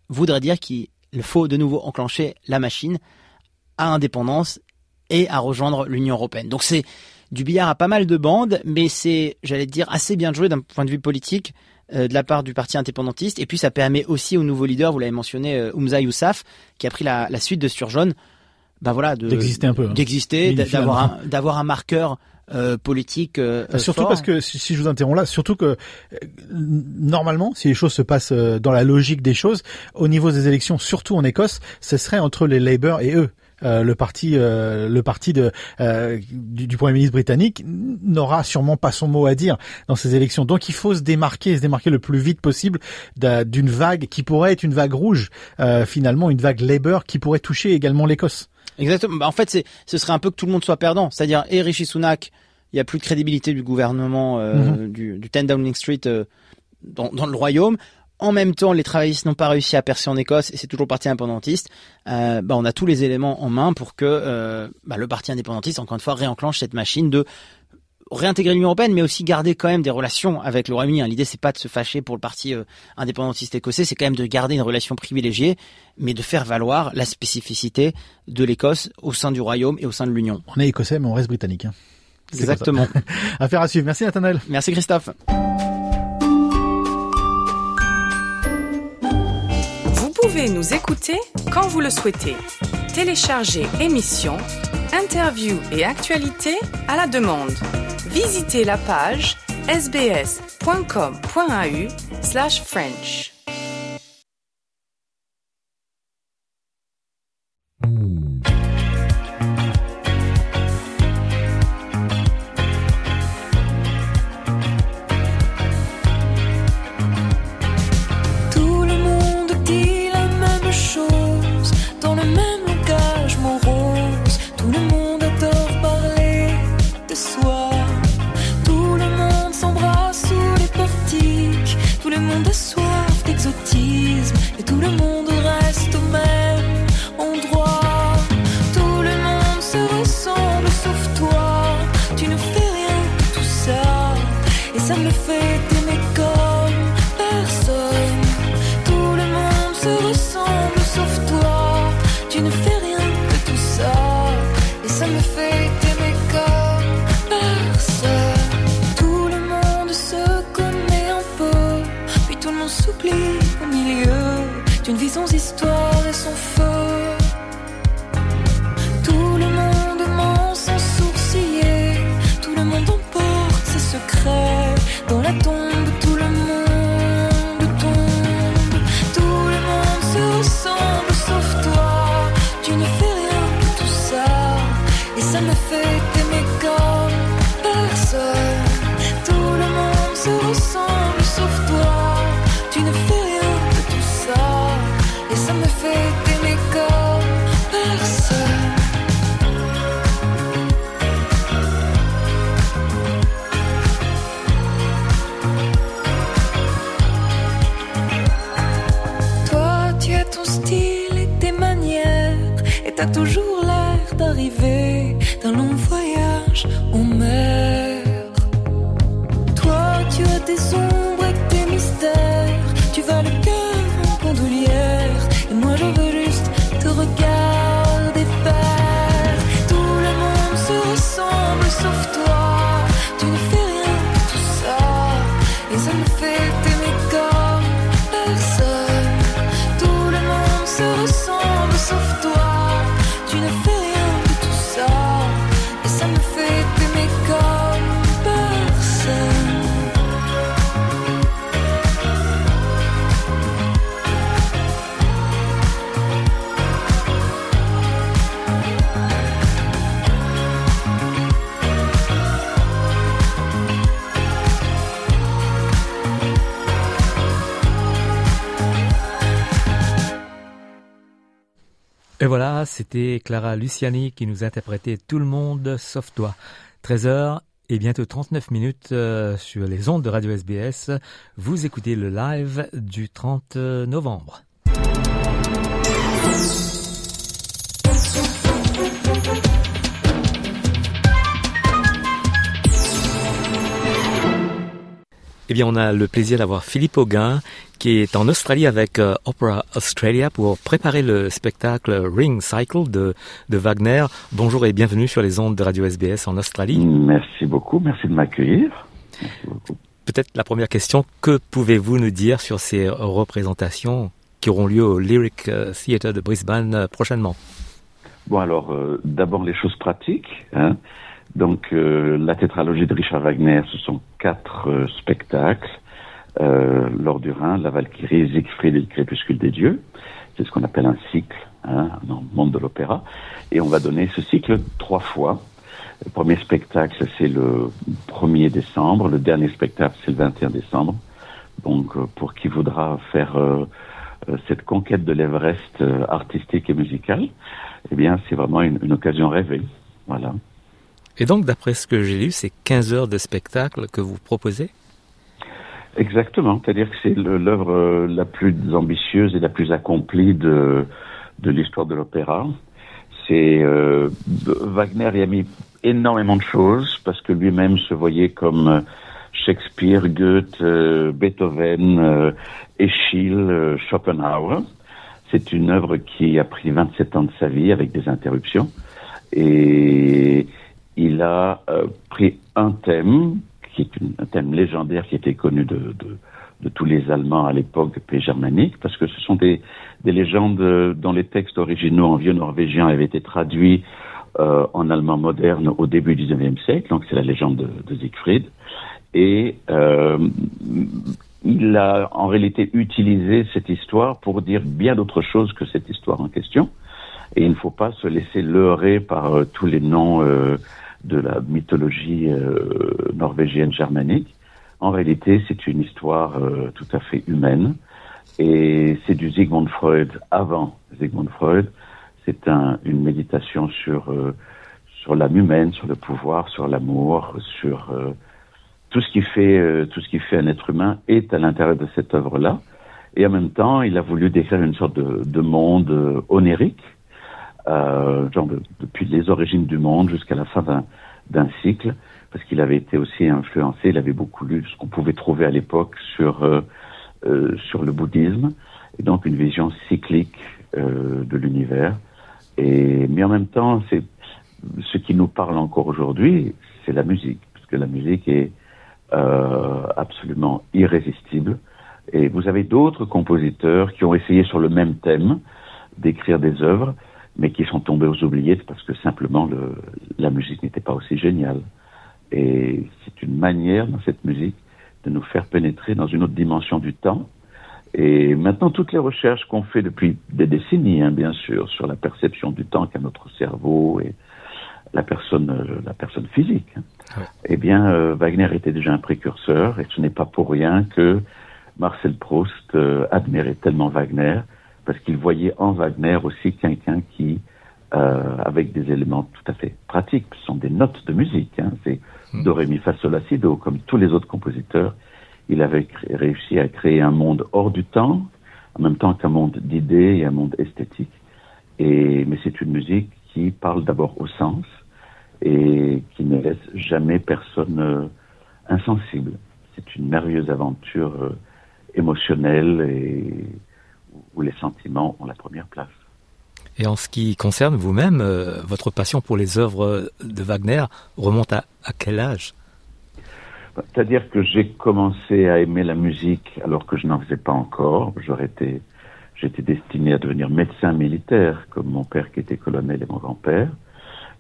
voudrait dire qu'il faut de nouveau enclencher la machine à indépendance et à rejoindre l'Union européenne. Donc c'est du billard à pas mal de bandes, mais c'est, j'allais dire, assez bien joué d'un point de vue politique euh, de la part du parti indépendantiste. Et puis ça permet aussi au nouveau leader, vous l'avez mentionné, euh, Oumza Youssaf, qui a pris la, la suite de Surjaune, ben voilà, d'exister un peu, hein. d'exister, d'avoir un, d'avoir un marqueur euh, politique. Euh, surtout fort. parce que si, je vous interromps là, surtout que euh, normalement, si les choses se passent dans la logique des choses, au niveau des élections, surtout en Écosse, ce serait entre les Labour et eux. Euh, le parti, euh, le parti de, euh, du, du, premier ministre britannique n'aura sûrement pas son mot à dire dans ces élections. Donc il faut se démarquer, se démarquer le plus vite possible d'une vague qui pourrait être une vague rouge, finalement une vague Labour qui pourrait toucher également l'Écosse. Exactement. Bah, en fait, ce serait un peu que tout le monde soit perdant. C'est-à-dire, et Rishi Sunak, il n'y a plus de crédibilité du gouvernement mm-hmm. du, du 10 Downing Street dans, dans, le royaume. En même temps, les travaillistes n'ont pas réussi à percer en Écosse et c'est toujours le parti indépendantiste. Euh, bah, on a tous les éléments en main pour que euh, bah, le parti indépendantiste, encore une fois, réenclenche cette machine de réintégrer l'Union européenne, mais aussi garder quand même des relations avec le Royaume-Uni. Hein. L'idée, c'est pas de se fâcher pour le parti euh, indépendantiste écossais, c'est quand même de garder une relation privilégiée, mais de faire valoir la spécificité de l'Écosse au sein du Royaume et au sein de l'Union. On est écossais, mais on reste britannique. Hein. Exactement. (laughs) Affaire à suivre. Merci Nathanaël. Merci Christophe. pouvez nous écouter quand vous le souhaitez. Téléchargez émissions, interviews et actualités à la demande. Visitez la page sbs.com.au/french. tu ne de tout ça Et ça me fait soft voilà, c'était Clara Luciani qui nous interprétait Tout le monde sauf toi. 13h et bientôt 39 minutes euh, sur les ondes de Radio SBS. Vous écoutez le live du 30 novembre. Eh bien, on a le plaisir d'avoir Philippe Auguin qui est en Australie avec euh, Opera Australia pour préparer le spectacle Ring Cycle de, de Wagner. Bonjour et bienvenue sur les ondes de Radio SBS en Australie. Merci beaucoup, merci de m'accueillir. Peut-être la première question, que pouvez-vous nous dire sur ces représentations qui auront lieu au Lyric euh, Theatre de Brisbane euh, prochainement? Bon alors, d'abord les choses pratiques. Hein. Donc la tétralogie de Richard Wagner, ce sont quatre spectacles euh, lors du Rhin, la Valkyrie, Siegfried et le crépuscule des dieux. C'est ce qu'on appelle un cycle hein, dans le monde de l'opéra. Et on va donner ce cycle trois fois. Le premier spectacle, c'est le 1er décembre. Le dernier spectacle, c'est le 21 décembre. Donc, euh, pour qui voudra faire euh, euh, cette conquête de l'Everest artistique et musicale, eh bien, c'est vraiment une occasion rêvée. Voilà. Et donc, d'après ce que j'ai lu, c'est 15 heures de spectacle que vous proposez? Exactement, c'est-à-dire que c'est l'œuvre euh, la plus ambitieuse et la plus accomplie de, de l'histoire de l'opéra. C'est euh, Wagner y a mis énormément de choses parce que lui-même se voyait comme euh, Shakespeare, Goethe, Beethoven, Eschil, Schopenhauer. C'est une œuvre qui a pris 27 ans de sa vie avec des interruptions et il a pris un thème qui est un thème légendaire qui était connu de, tous les Allemands à l'époque pays germanique, parce que ce sont des, des légendes dont les textes originaux en vieux norvégien avaient été traduits euh, en allemand moderne au début du XIXe siècle, donc c'est la légende de, Siegfried. Et euh, il a en réalité utilisé cette histoire pour dire bien d'autre chose que cette histoire en question. Et il ne faut pas se laisser leurrer par euh, tous les noms euh, de la mythologie euh, norvégienne germanique. En réalité, c'est une histoire euh, tout à fait humaine et c'est du Sigmund Freud avant Sigmund Freud. C'est un, une méditation sur euh, sur l'âme humaine, sur le pouvoir, sur l'amour, sur tout ce qui fait tout ce qui fait un être humain est à l'intérieur de cette œuvre-là. Et en même temps, il a voulu décrire une sorte de, de monde onérique euh, genre depuis les origines du monde jusqu'à la fin d'un cycle, parce qu'il avait été aussi influencé, il avait beaucoup lu ce qu'on pouvait trouver à l'époque sur, euh, euh, sur le bouddhisme, et donc une vision cyclique de l'univers. Et mais en même temps, c'est ce qui nous parle encore aujourd'hui, c'est la musique, puisque la musique est euh, absolument irrésistible. Et vous avez d'autres compositeurs qui ont essayé sur le même thème d'écrire des œuvres mais qui sont tombés aux oubliettes parce que simplement le, la musique n'était pas aussi géniale. Et c'est une manière dans cette musique de nous faire pénétrer dans une autre dimension du temps. Et maintenant, toutes les recherches qu'on fait depuis des décennies, hein, bien sûr, sur la perception du temps qu'a notre cerveau et la personne, euh, la personne physique, hein, ouais. eh bien, euh, Wagner était déjà un précurseur, et ce n'est pas pour rien que Marcel Proust euh, admirait tellement Wagner parce qu'il voyait en Wagner aussi quelqu'un qui, euh, avec des éléments tout à fait pratiques, ce sont des notes de musique, hein, c'est mmh. do, ré, mi, fa, sol, la, si, do, comme tous les autres compositeurs, il avait réussi à créer un monde hors du temps, en même temps qu'un monde d'idées et un monde esthétique. Et, mais c'est une musique qui parle d'abord au sens et qui ne laisse jamais personne euh, insensible. C'est une merveilleuse aventure euh, émotionnelle et où les sentiments ont la première place. Et en ce qui concerne vous-même, euh, votre passion pour les œuvres de Wagner remonte à, à quel âge? C'est-à-dire que j'ai commencé à aimer la musique alors que je n'en faisais pas encore. J'aurais été, j'étais destiné à devenir médecin militaire, comme mon père qui était colonel et mon grand-père.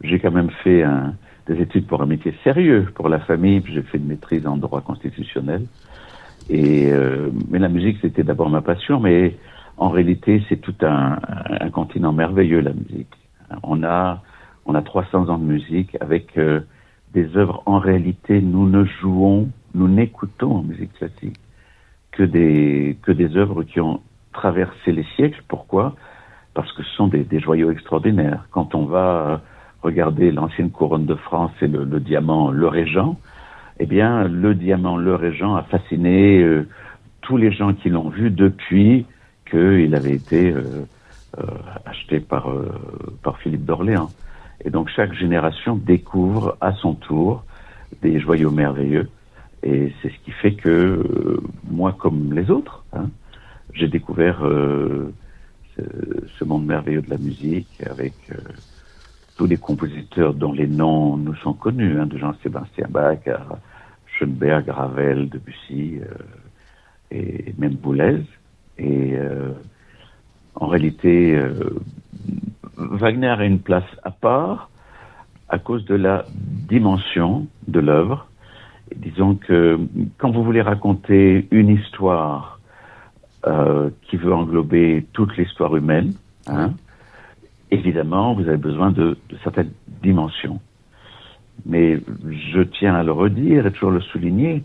J'ai quand même fait un, des études pour un métier sérieux pour la famille. J'ai fait une maîtrise en droit constitutionnel. Et euh, mais la musique c'était d'abord ma passion, mais en réalité, c'est tout un, un, continent merveilleux, la musique. On a, on a 300 ans de musique avec euh, des œuvres. En réalité, nous ne jouons, nous n'écoutons en musique classique que des, que des œuvres qui ont traversé les siècles. Pourquoi? Parce que ce sont des, des joyaux extraordinaires. Quand on va regarder l'ancienne couronne de France et le, le, diamant Le Régent, eh bien, le diamant Le Régent a fasciné euh, tous les gens qui l'ont vu depuis qu'il avait été euh, euh, acheté par, euh, par Philippe d'Orléans. Et donc chaque génération découvre à son tour des joyaux merveilleux. Et c'est ce qui fait que moi, comme les autres, hein, j'ai découvert ce, monde merveilleux de la musique avec tous les compositeurs dont les noms nous sont connus, hein, de Jean-Sébastien Bach à Schoenberg, Ravel, Debussy et même Boulez. Et en réalité, Wagner a une place à part à cause de la dimension de l'œuvre. Disons que quand vous voulez raconter une histoire euh, qui veut englober toute l'histoire humaine, hein, évidemment, vous avez besoin de, de, certaines dimensions. Mais je tiens à le redire et toujours le souligner,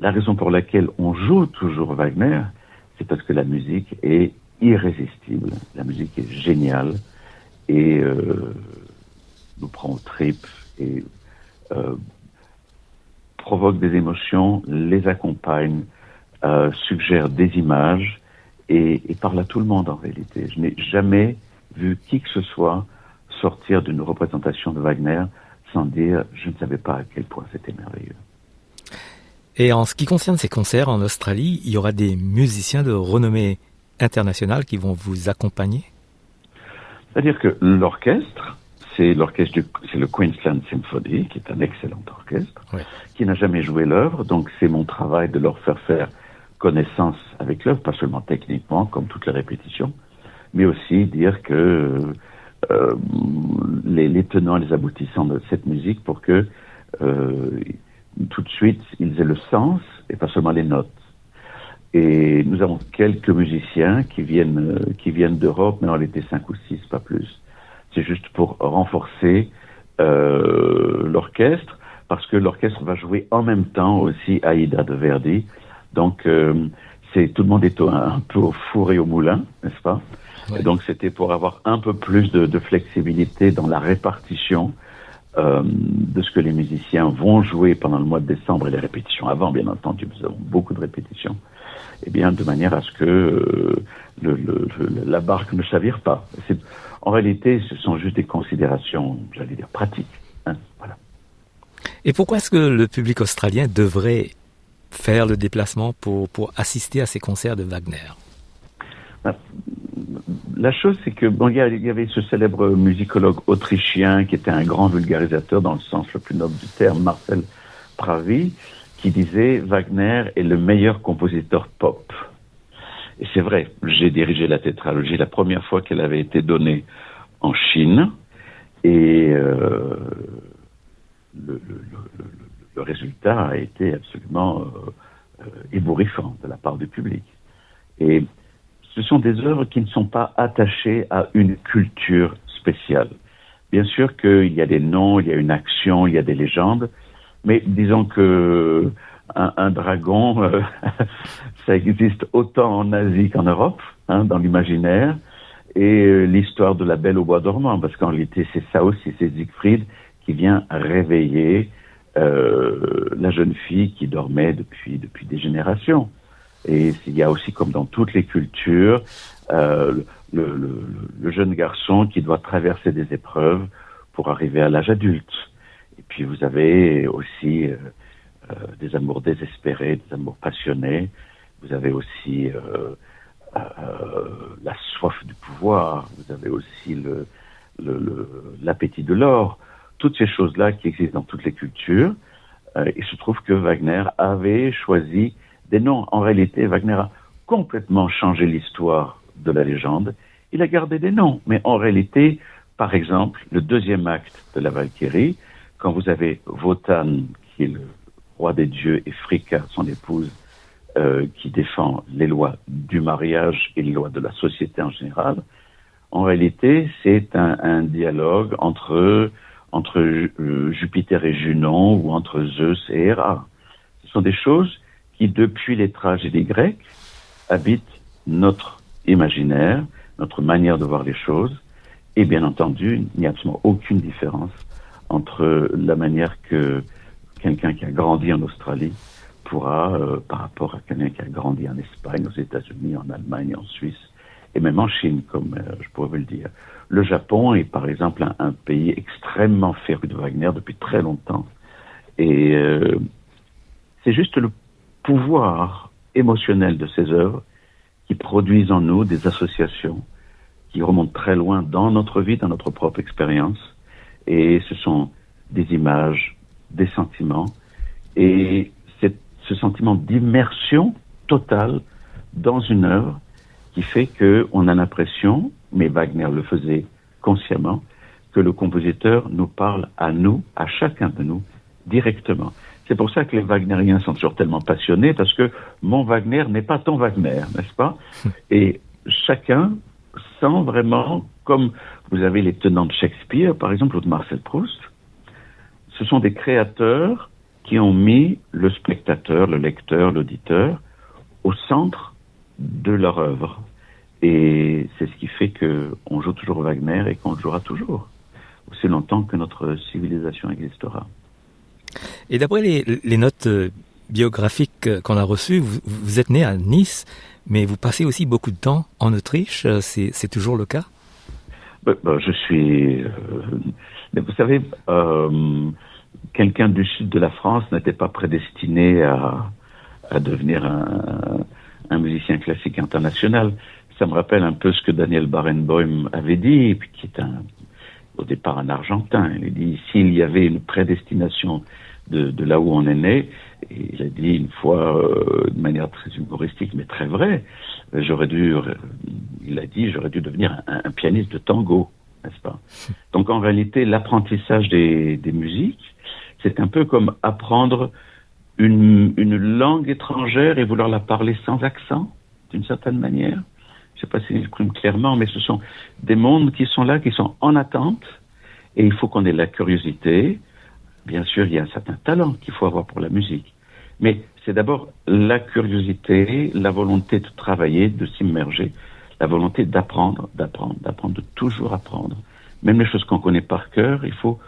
la raison pour laquelle on joue toujours Wagner, c'est parce que la musique est irrésistible, la musique est géniale, et euh, nous prend aux tripes et euh, provoque des émotions, les accompagne, euh, suggère des images et, et, parle à tout le monde en réalité. Je n'ai jamais vu qui que ce soit sortir d'une représentation de Wagner sans dire je ne savais pas à quel point c'était merveilleux. Et en ce qui concerne ces concerts en Australie, il y aura des musiciens de renommée internationale qui vont vous accompagner? C'est-à-dire que l'orchestre, c'est l'orchestre, c'est le Queensland Symphony, qui est un excellent orchestre, qui n'a jamais joué l'œuvre, donc c'est mon travail de leur faire faire connaissance avec l'œuvre, pas seulement techniquement, comme toutes les répétitions, mais aussi dire que euh, les, les, tenants et les aboutissants de cette musique pour que euh, tout de suite ils aient le sens et pas seulement les notes. Et nous avons quelques musiciens qui viennent, euh, qui viennent d'Europe, mais en réalité cinq ou six, pas plus. C'est juste pour renforcer euh, l'orchestre, parce que l'orchestre va jouer en même temps aussi Aïda de Verdi. Donc, euh, c'est tout le monde est un, un, peu au four et au moulin, n'est-ce pas? Ouais. Et donc, c'était pour avoir un peu plus de, de flexibilité dans la répartition euh, de ce que les musiciens vont jouer pendant le mois de décembre et les répétitions avant, bien entendu, nous avons beaucoup de répétitions eh bien, de manière à ce que euh, le, le, le, la barque ne chavire pas. En réalité, ce sont juste des considérations, j'allais dire, pratiques. Hein, voilà. Et pourquoi est-ce que le public australien devrait faire le déplacement pour, pour assister à ces concerts de Wagner? La chose, c'est que bon, il y, avait ce célèbre musicologue autrichien qui était un grand vulgarisateur dans le sens le plus noble du terme, Marcel Pravi, qui disait Wagner est le meilleur compositeur pop. Et c'est vrai, j'ai dirigé la tétralogie la première fois qu'elle avait été donnée en Chine et euh, le, résultat a été absolument euh, ébouriffant de la part du public. Et ce sont des œuvres qui ne sont pas attachées à une culture spéciale. Bien sûr qu'il y a des noms, il y a une action, il y a des légendes, mais disons que un, dragon, euh, (laughs) ça existe autant en Asie qu'en Europe, hein, dans l'imaginaire, et euh, l'histoire de la Belle au bois dormant, parce qu'en réalité c'est ça aussi, c'est Siegfried qui vient réveiller euh, la jeune fille qui dormait depuis depuis des générations. Et il y a aussi, comme dans toutes les cultures, euh, le, le, le, jeune garçon qui doit traverser des épreuves pour arriver à l'âge adulte. Et puis vous avez aussi euh, euh, des amours désespérés, des amours passionnés. Vous avez aussi euh, la soif du pouvoir. Vous avez aussi le l'appétit de l'or. Toutes ces choses-là qui existent dans toutes les cultures. il se trouve que Wagner avait choisi des noms. En réalité, Wagner a complètement changé l'histoire de la légende. Il a gardé des noms, mais en réalité, par exemple, le deuxième acte de la Valkyrie, quand vous avez Wotan, qui est le roi des dieux, et Fricka, son épouse, euh, qui défend les lois du mariage et les lois de la société en général, en réalité, c'est un, dialogue entre, entre euh, Jupiter et Junon ou entre Zeus et Héra. Ce sont des choses qui, depuis les tragédies grecques, habitent notre imaginaire, notre manière de voir les choses. Et bien entendu, il n'y a absolument aucune différence entre la manière que quelqu'un qui a grandi en Australie pourra, euh, par rapport à quelqu'un qui a grandi en Espagne, aux États-Unis, en Allemagne, en Suisse, et même en Chine, comme euh, je pourrais vous le dire. Le Japon est par exemple un, pays extrêmement féru de Wagner depuis très longtemps. Et euh, c'est juste le pouvoir émotionnel de ces œuvres qui produisent en nous des associations qui remontent très loin dans notre vie, dans notre propre expérience. Et ce sont des images, des sentiments. Et c'est ce sentiment d'immersion totale dans une œuvre qui fait qu'on a l'impression, mais Wagner le faisait consciemment, que le compositeur nous parle à nous, à chacun de nous, directement. C'est pour ça que les Wagneriens sont toujours tellement passionnés, parce que mon Wagner n'est pas ton Wagner, n'est-ce pas? (laughs) Et chacun sent vraiment, comme vous avez les tenants de Shakespeare, par exemple, ou de Marcel Proust, ce sont des créateurs qui ont mis le spectateur, le lecteur, l'auditeur au centre de leur œuvre. Et c'est ce qui fait qu'on joue toujours Wagner et qu'on jouera toujours, aussi longtemps que notre civilisation existera. Et d'après les, notes euh, biographiques euh, qu'on a reçues, vous, êtes né à Nice, mais vous passez aussi beaucoup de temps en Autriche. Euh, c'est toujours le cas? Ben, ben, Je suis... vous savez, quelqu'un du sud de la France n'était pas prédestiné à, devenir un, musicien classique international. Ça me rappelle un peu ce que Daniel Barenboim avait dit, qui est au départ un Argentin. Il a dit s'il y avait une prédestination de, là où on est né, et il a dit une fois euh, de manière très humoristique mais très vraie, j'aurais dû, il a dit j'aurais dû devenir un, un, pianiste de tango, n'est-ce pas? Donc en réalité, l'apprentissage des, des musiques, c'est un peu comme apprendre une, une, langue étrangère et vouloir la parler sans accent, d'une certaine manière. Je ne sais pas si j'exprime clairement, mais ce sont des mondes qui sont là, qui sont en attente, et il faut qu'on ait la curiosité. Bien sûr, il y a un certain talent qu'il faut avoir pour la musique, mais c'est d'abord la curiosité, la volonté de travailler, de s'immerger, la volonté d'apprendre, d'apprendre, d'apprendre, de toujours apprendre. Même les choses qu'on connaît par cœur, il faut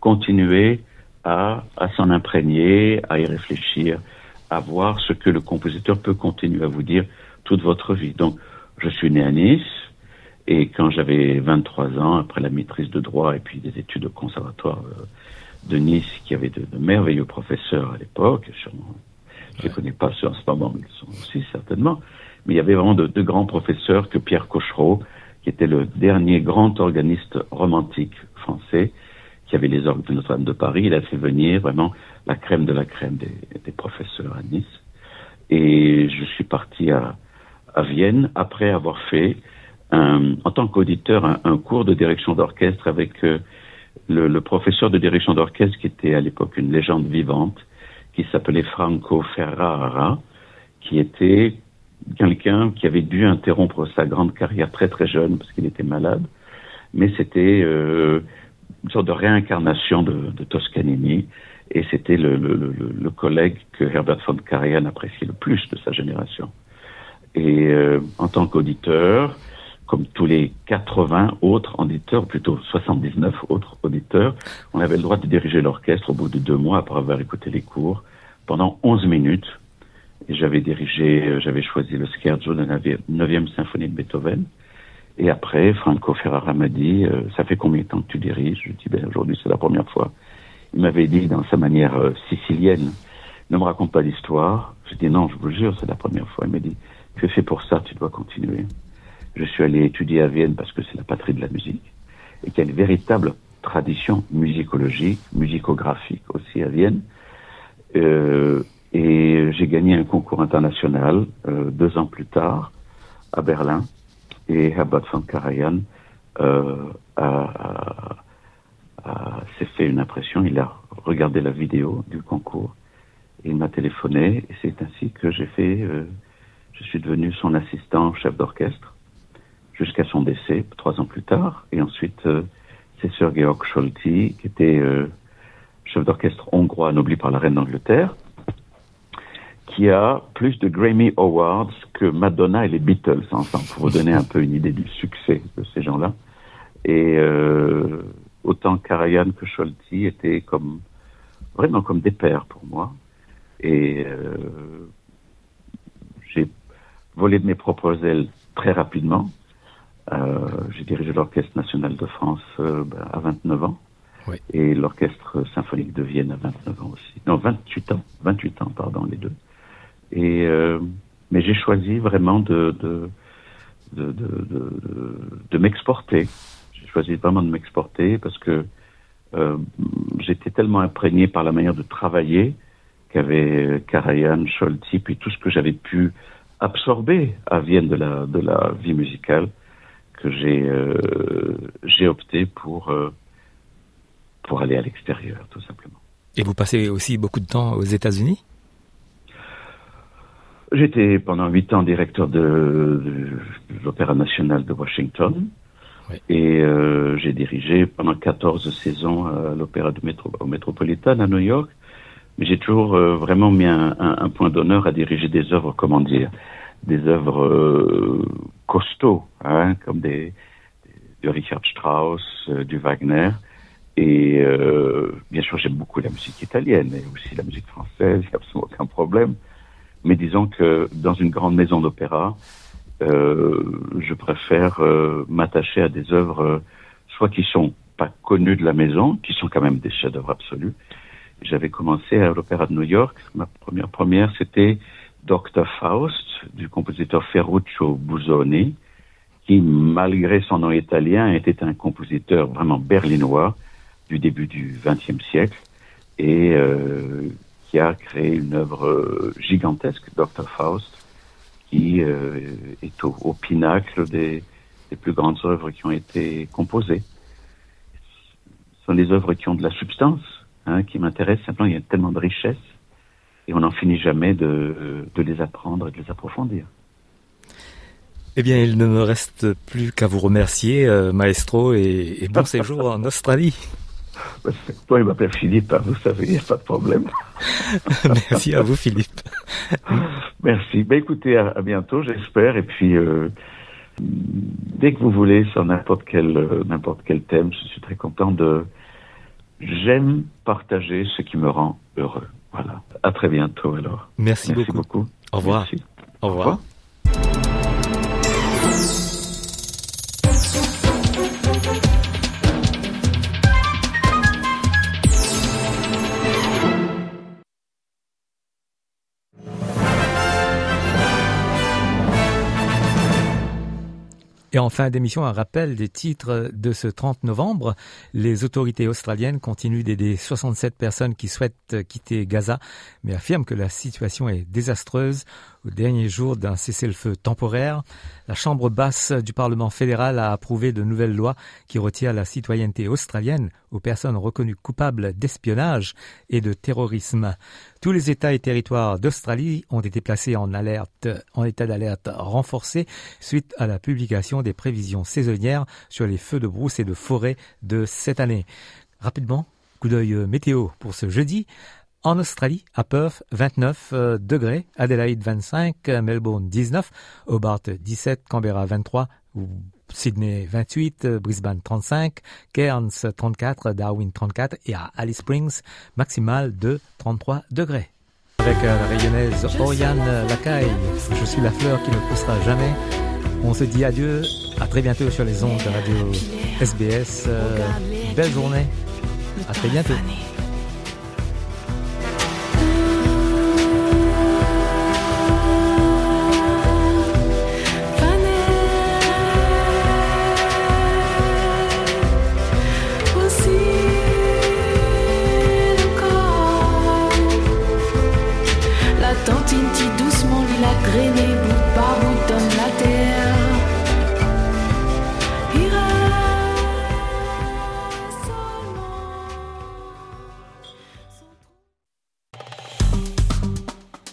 continuer à, s'en imprégner, à y réfléchir, à voir ce que le compositeur peut continuer à vous dire toute votre vie. Donc, je suis né à Nice, et quand j'avais 23 ans, après la maîtrise de droit et puis des études au conservatoire euh, de Nice, qui avait de, merveilleux professeurs à l'époque, je ne les connais pas ceux en ce moment, mais ils sont aussi certainement, mais il y avait vraiment de, de grands professeurs que Pierre Cochereau, qui était le dernier grand organiste romantique français, qui avait les orgues de Notre-Dame de Paris, il a fait venir vraiment la crème de la crème des, des professeurs à Nice. Et je suis parti à, à Vienne après avoir fait, un, en tant qu'auditeur, un, un, cours de direction d'orchestre avec euh, le, professeur de direction d'orchestre qui était à l'époque une légende vivante, qui s'appelait Franco Ferrara, qui était quelqu'un qui avait dû interrompre sa grande carrière très très jeune parce qu'il était malade, mais c'était euh, une sorte de réincarnation de, Toscanini, et c'était le, collègue que Herbert von Karajan appréciait le plus de sa génération. Et euh, en tant qu'auditeur, comme tous les 80 autres auditeurs, plutôt 79 autres auditeurs, on avait le droit de diriger l'orchestre au bout de deux mois après avoir écouté les cours pendant 11 minutes. Et j'avais dirigé, euh, j'avais choisi le scherzo de la 9e symphonie de Beethoven. Et après, Franco Ferrara m'a dit, euh, ça fait combien de temps que tu diriges? Je dis, ben, aujourd'hui c'est la première fois. Il m'avait dit dans sa manière euh, sicilienne, ne me raconte pas d'histoire. Je dis, non, je vous jure, c'est la première fois. Il m'a dit, tu es fait pour ça, tu dois continuer. Je suis allé étudier à Vienne parce que c'est la patrie de la musique et qu'il y a une véritable tradition musicologique, musicographique aussi à Vienne. Euh, et j'ai gagné un concours international euh, deux ans plus tard à Berlin et Herbert von Karajan euh, a, a, s'est fait une impression. Il a regardé la vidéo du concours il m'a téléphoné et c'est ainsi que j'ai fait. Euh, je suis devenu son assistant chef d'orchestre jusqu'à son décès trois ans plus tard. Et ensuite, euh, c'est Sir Georg Scholti qui était euh, chef d'orchestre hongrois anobli par la reine d'Angleterre qui a plus de Grammy Awards que Madonna et les Beatles ensemble, pour vous donner un peu une idée du succès de ces gens-là. Et euh, autant Karajan que Scholti étaient vraiment comme des pères pour moi. Et euh, j'ai volé de mes propres ailes très rapidement. Euh, j'ai dirigé l'Orchestre national de France euh, ben, à 29 ans. Oui. Et l'Orchestre symphonique de Vienne à 29 ans aussi. Non, 28 ans. 28 ans, pardon, les deux. Et, euh, mais j'ai choisi vraiment de, de, de, de, de, de m'exporter. J'ai choisi vraiment de m'exporter parce que euh, j'étais tellement imprégné par la manière de travailler qu'avait Karajan, Scholti, puis tout ce que j'avais pu absorber à Vienne de la, de la vie musicale, que j'ai euh, j'ai opté pour, euh, pour aller à l'extérieur, tout simplement. Et vous passez aussi beaucoup de temps aux États-Unis? J'étais pendant huit ans directeur de, de, de l'Opéra national de Washington. Oui. Et euh, j'ai dirigé pendant 14 saisons à l'Opéra métro, au Metropolitan à New York. Mais j'ai toujours vraiment mis un, un, un point d'honneur à diriger des œuvres, comment dire, des œuvres euh, costauds, hein, comme des, de Richard Strauss, euh, du Wagner. Et euh, bien sûr, j'aime beaucoup la musique italienne et aussi la musique française, il n'y a absolument aucun problème. Mais disons que dans une grande maison d'opéra, euh, je préfère euh, m'attacher à des œuvres euh, soit qui sont pas connues de la maison, qui sont quand même des chefs-d'œuvre absolus. J'avais commencé à l'Opéra de New York. Ma première première, c'était Dr. Faust du compositeur Ferruccio Busoni, qui, malgré son nom italien, était un compositeur vraiment berlinois du début du XXe siècle et euh, qui a créé une œuvre gigantesque, Dr. Faust, qui euh, est au, pinacle des, des, plus grandes œuvres qui ont été composées. Ce sont des œuvres qui ont de la substance, hein, qui m'intéressent. Simplement, il y a tellement de richesse et on n'en finit jamais de, de les apprendre et de les approfondir. Eh bien, il ne me reste plus qu'à vous remercier, euh, maestro, et, et bon (laughs) séjour en Australie. Toi, il m'appelle Philippe, hein, vous savez, il n'y a pas de problème. (laughs) Merci à vous, Philippe. Merci. Ben, écoutez, à, à bientôt, j'espère. Et puis, euh, dès que vous voulez, sur n'importe quel, euh, n'importe quel thème, je suis très content de. J'aime partager ce qui me rend heureux. Voilà. À très bientôt, alors. Merci, Merci beaucoup. beaucoup. Au revoir. Merci. Au revoir. Au revoir. Et en fin d'émission, un rappel des titres de ce 30 novembre. Les autorités australiennes continuent d'aider 67 personnes qui souhaitent quitter Gaza, mais affirment que la situation est désastreuse. Au dernier jour d'un cessez-le-feu temporaire, la Chambre basse du Parlement fédéral a approuvé de nouvelles lois qui retirent la citoyenneté australienne aux personnes reconnues coupables d'espionnage et de terrorisme. Tous les États et territoires d'Australie ont été placés en alerte, en état d'alerte renforcé suite à la publication des prévisions saisonnières sur les feux de brousse et de forêt de cette année. Rapidement, coup d'œil météo pour ce jeudi. En Australie, à Perth, 29 euh, degrés, Adelaide 25, Melbourne 19, Hobart 17, Canberra 23, Sydney 28, Brisbane 35, Cairns 34, Darwin 34 et à Alice Springs, maximale de 33 degrés. Avec euh, la rayonnaise Oriane Lacaille, je suis la fleur qui ne poussera jamais. On se dit adieu, à très bientôt sur les ondes de radio SBS. Euh, belle journée, à très bientôt.